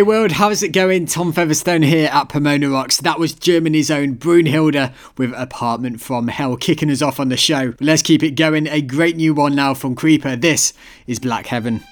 Hey world, how's it going? Tom Featherstone here at Pomona Rocks. That was Germany's own Brunhilde with Apartment from Hell kicking us off on the show. Let's keep it going. A great new one now from Creeper. This is Black Heaven.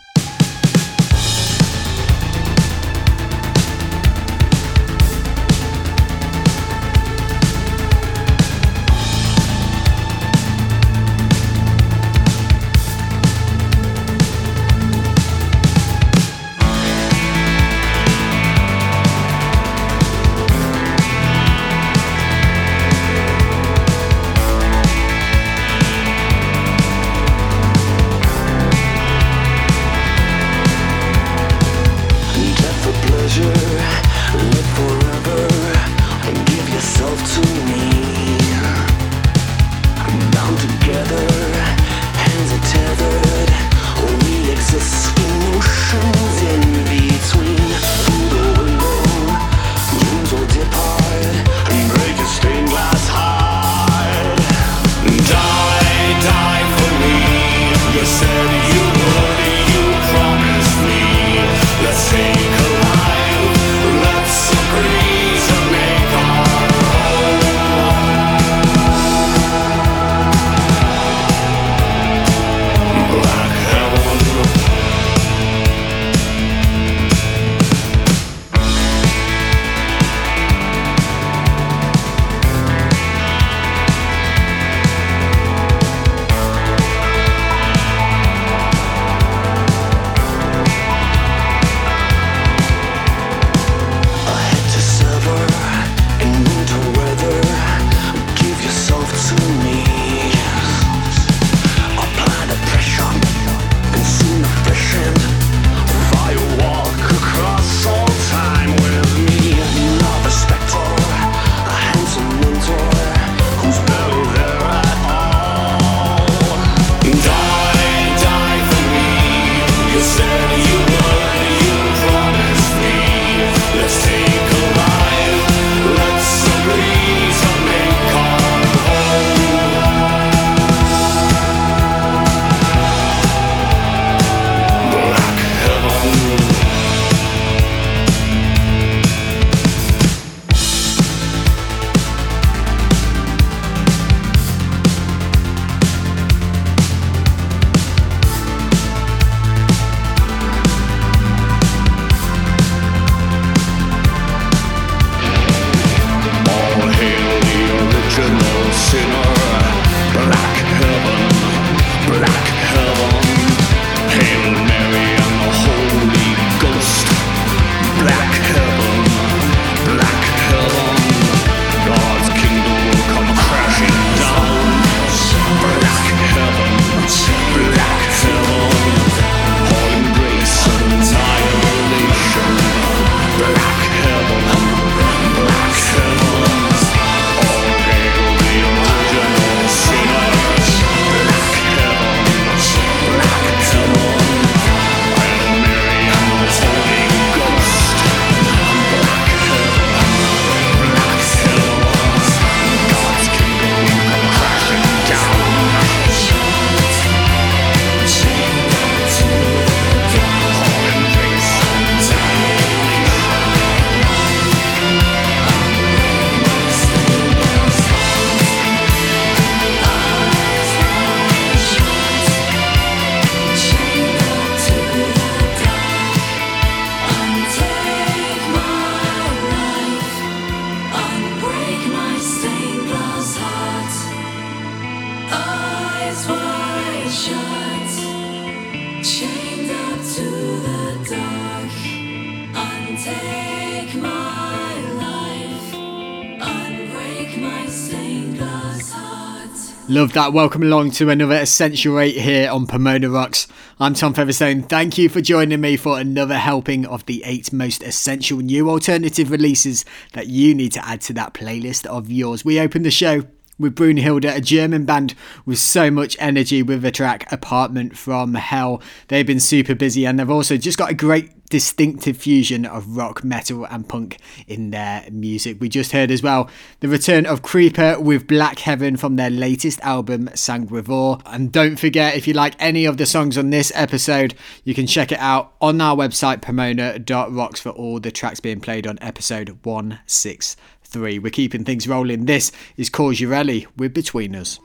Love that. Welcome along to another Essential 8 here on Pomona Rocks. I'm Tom Featherstone. Thank you for joining me for another helping of the eight most essential new alternative releases that you need to add to that playlist of yours. We open the show with Brunhilde, a German band with so much energy with the track Apartment from Hell. They've been super busy and they've also just got a great distinctive fusion of rock, metal, and punk in their music. We just heard as well the return of Creeper with Black Heaven from their latest album, Sanguivore. And don't forget, if you like any of the songs on this episode, you can check it out on our website, pomona.rocks, for all the tracks being played on episode 163. We're keeping things rolling. This is Coyle Girelli with Between Us.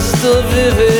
estou a viver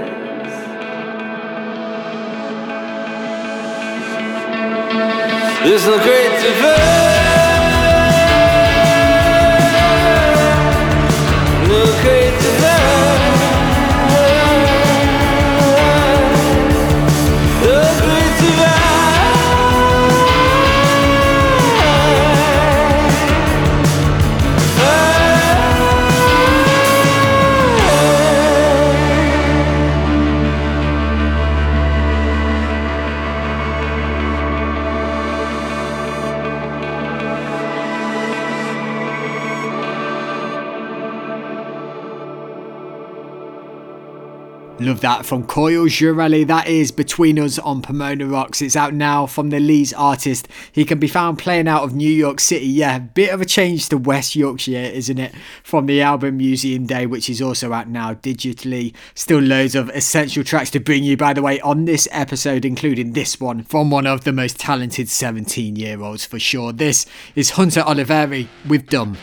There's no great divide. Love that from Coyle Girelli. That is Between Us on Pomona Rocks. It's out now from the Leeds artist. He can be found playing out of New York City. Yeah, bit of a change to West Yorkshire, isn't it? From the album Museum Day, which is also out now digitally. Still loads of essential tracks to bring you, by the way, on this episode, including this one from one of the most talented 17 year olds for sure. This is Hunter Oliveri with Dumb.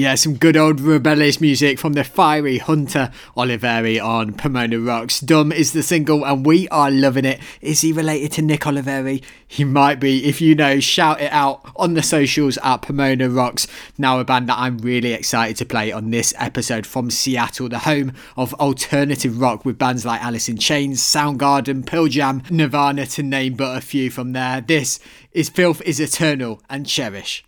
Yeah, some good old rebellious music from the fiery Hunter Oliveri on Pomona Rocks. Dumb is the single, and we are loving it. Is he related to Nick Oliveri? He might be. If you know, shout it out on the socials at Pomona Rocks. Now, a band that I'm really excited to play on this episode from Seattle, the home of alternative rock with bands like Alice in Chains, Soundgarden, Pearl Jam, Nirvana, to name but a few from there. This is Filth is Eternal and Cherish.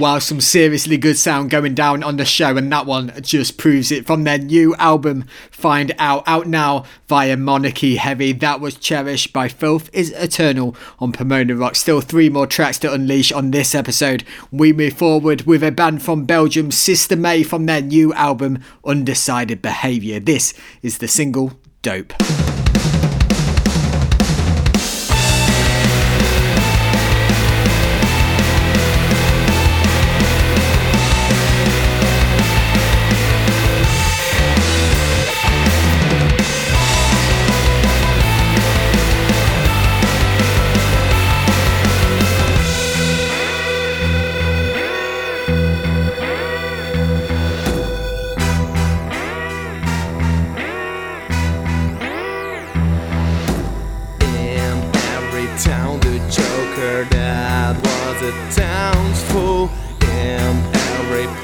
Wow, some seriously good sound going down on the show, and that one just proves it from their new album, Find Out, out now via Monarchy Heavy. That was Cherished by Filth is Eternal on Pomona Rock. Still three more tracks to unleash on this episode. We move forward with a band from Belgium, Sister May, from their new album, Undecided Behaviour. This is the single Dope.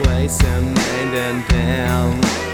Place, and named and then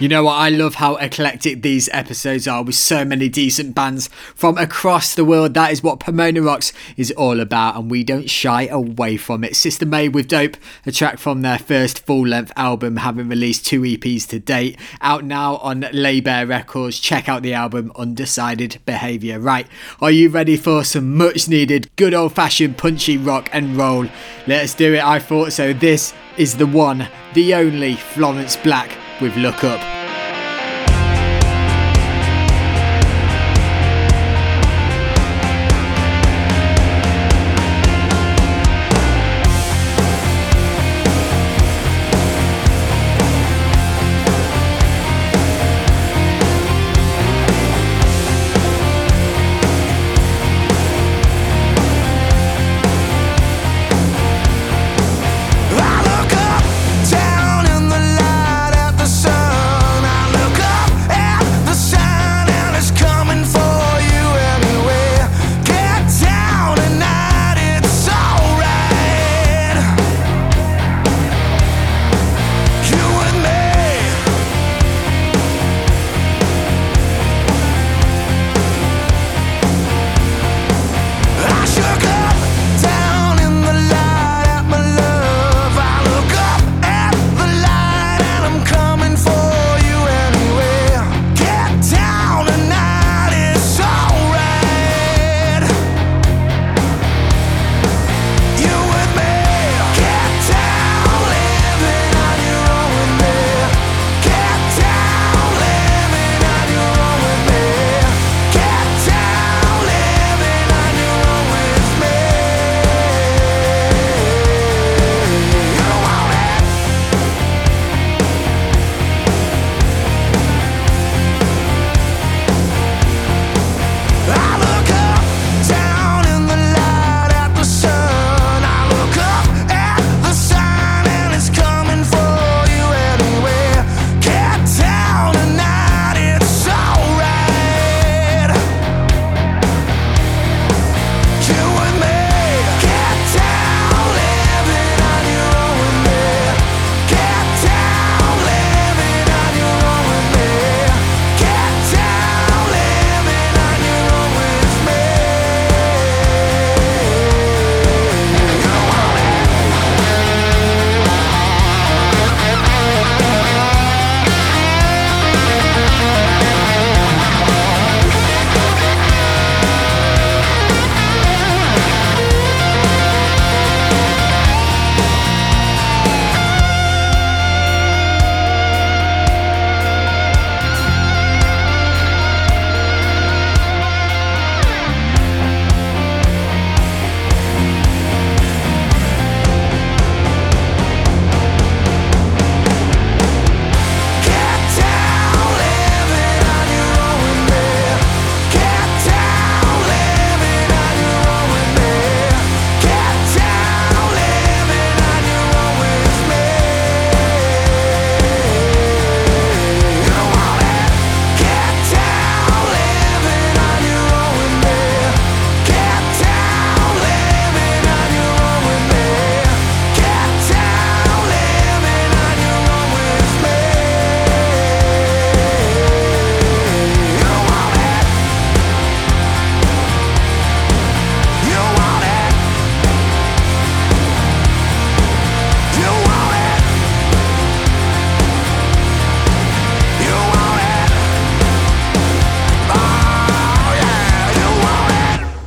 You know what? I love how eclectic these episodes are with so many decent bands from across the world. That is what Pomona Rocks is all about, and we don't shy away from it. Sister May with Dope, a track from their first full length album, having released two EPs to date, out now on Bear Records. Check out the album Undecided Behaviour. Right, are you ready for some much needed, good old fashioned punchy rock and roll? Let's do it. I thought so. This is the one, the only Florence Black with Look Up.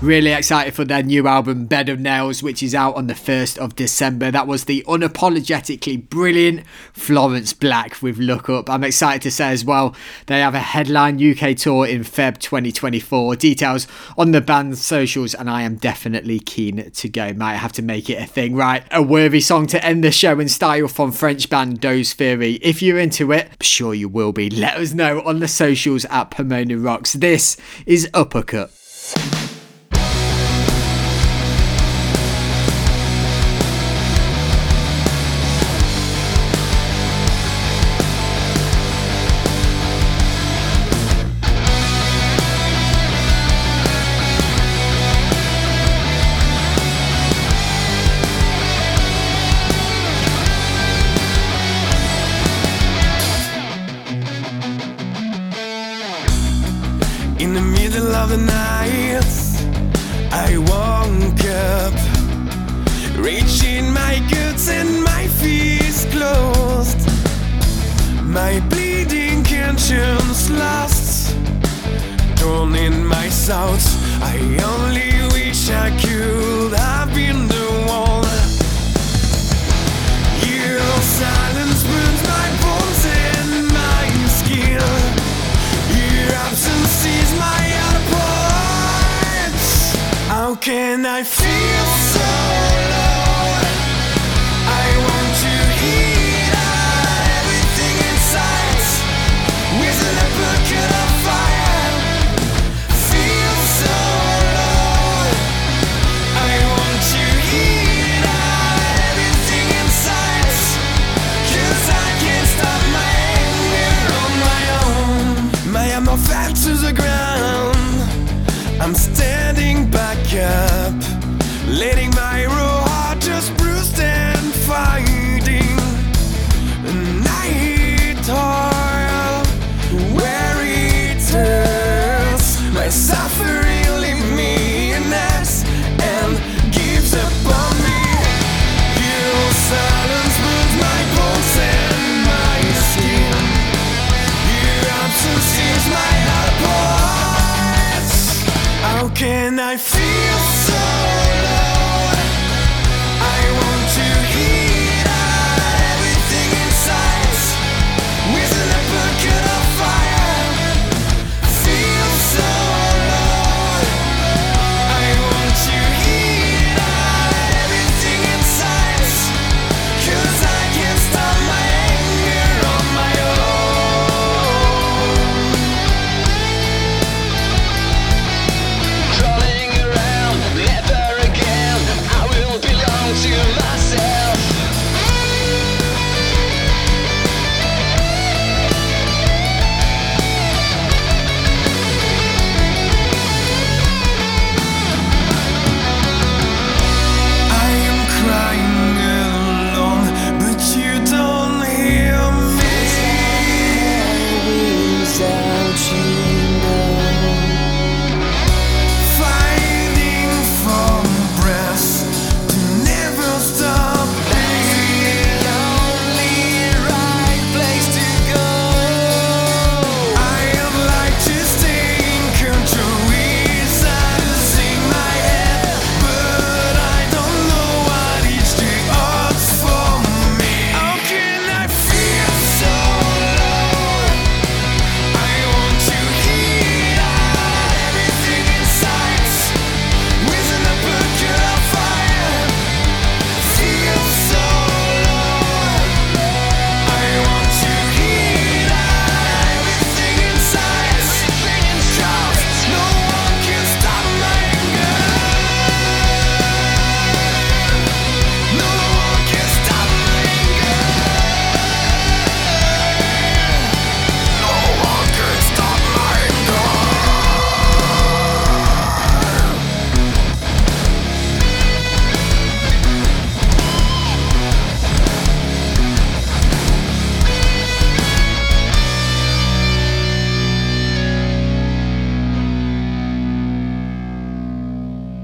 Really excited for their new album, Bed of Nails, which is out on the 1st of December. That was the unapologetically brilliant Florence Black with Look Up. I'm excited to say as well, they have a headline UK tour in Feb 2024. Details on the band's socials, and I am definitely keen to go. Might have to make it a thing, right? A worthy song to end the show in style from French band Dose Theory. If you're into it, I'm sure you will be. Let us know on the socials at Pomona Rocks. This is Uppercut.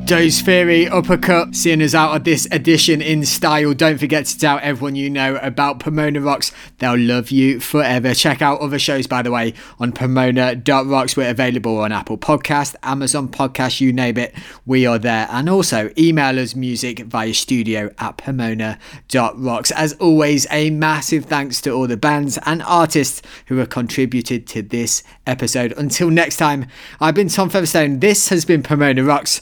Dose Theory Uppercut, seeing us out of this edition in style. Don't forget to tell everyone you know about Pomona Rocks. They'll love you forever. Check out other shows, by the way, on Pomona.rocks. We're available on Apple Podcast, Amazon Podcast, you name it. We are there. And also email us music via studio at Pomona.rocks. As always, a massive thanks to all the bands and artists who have contributed to this episode. Until next time, I've been Tom Featherstone. This has been Pomona Rocks.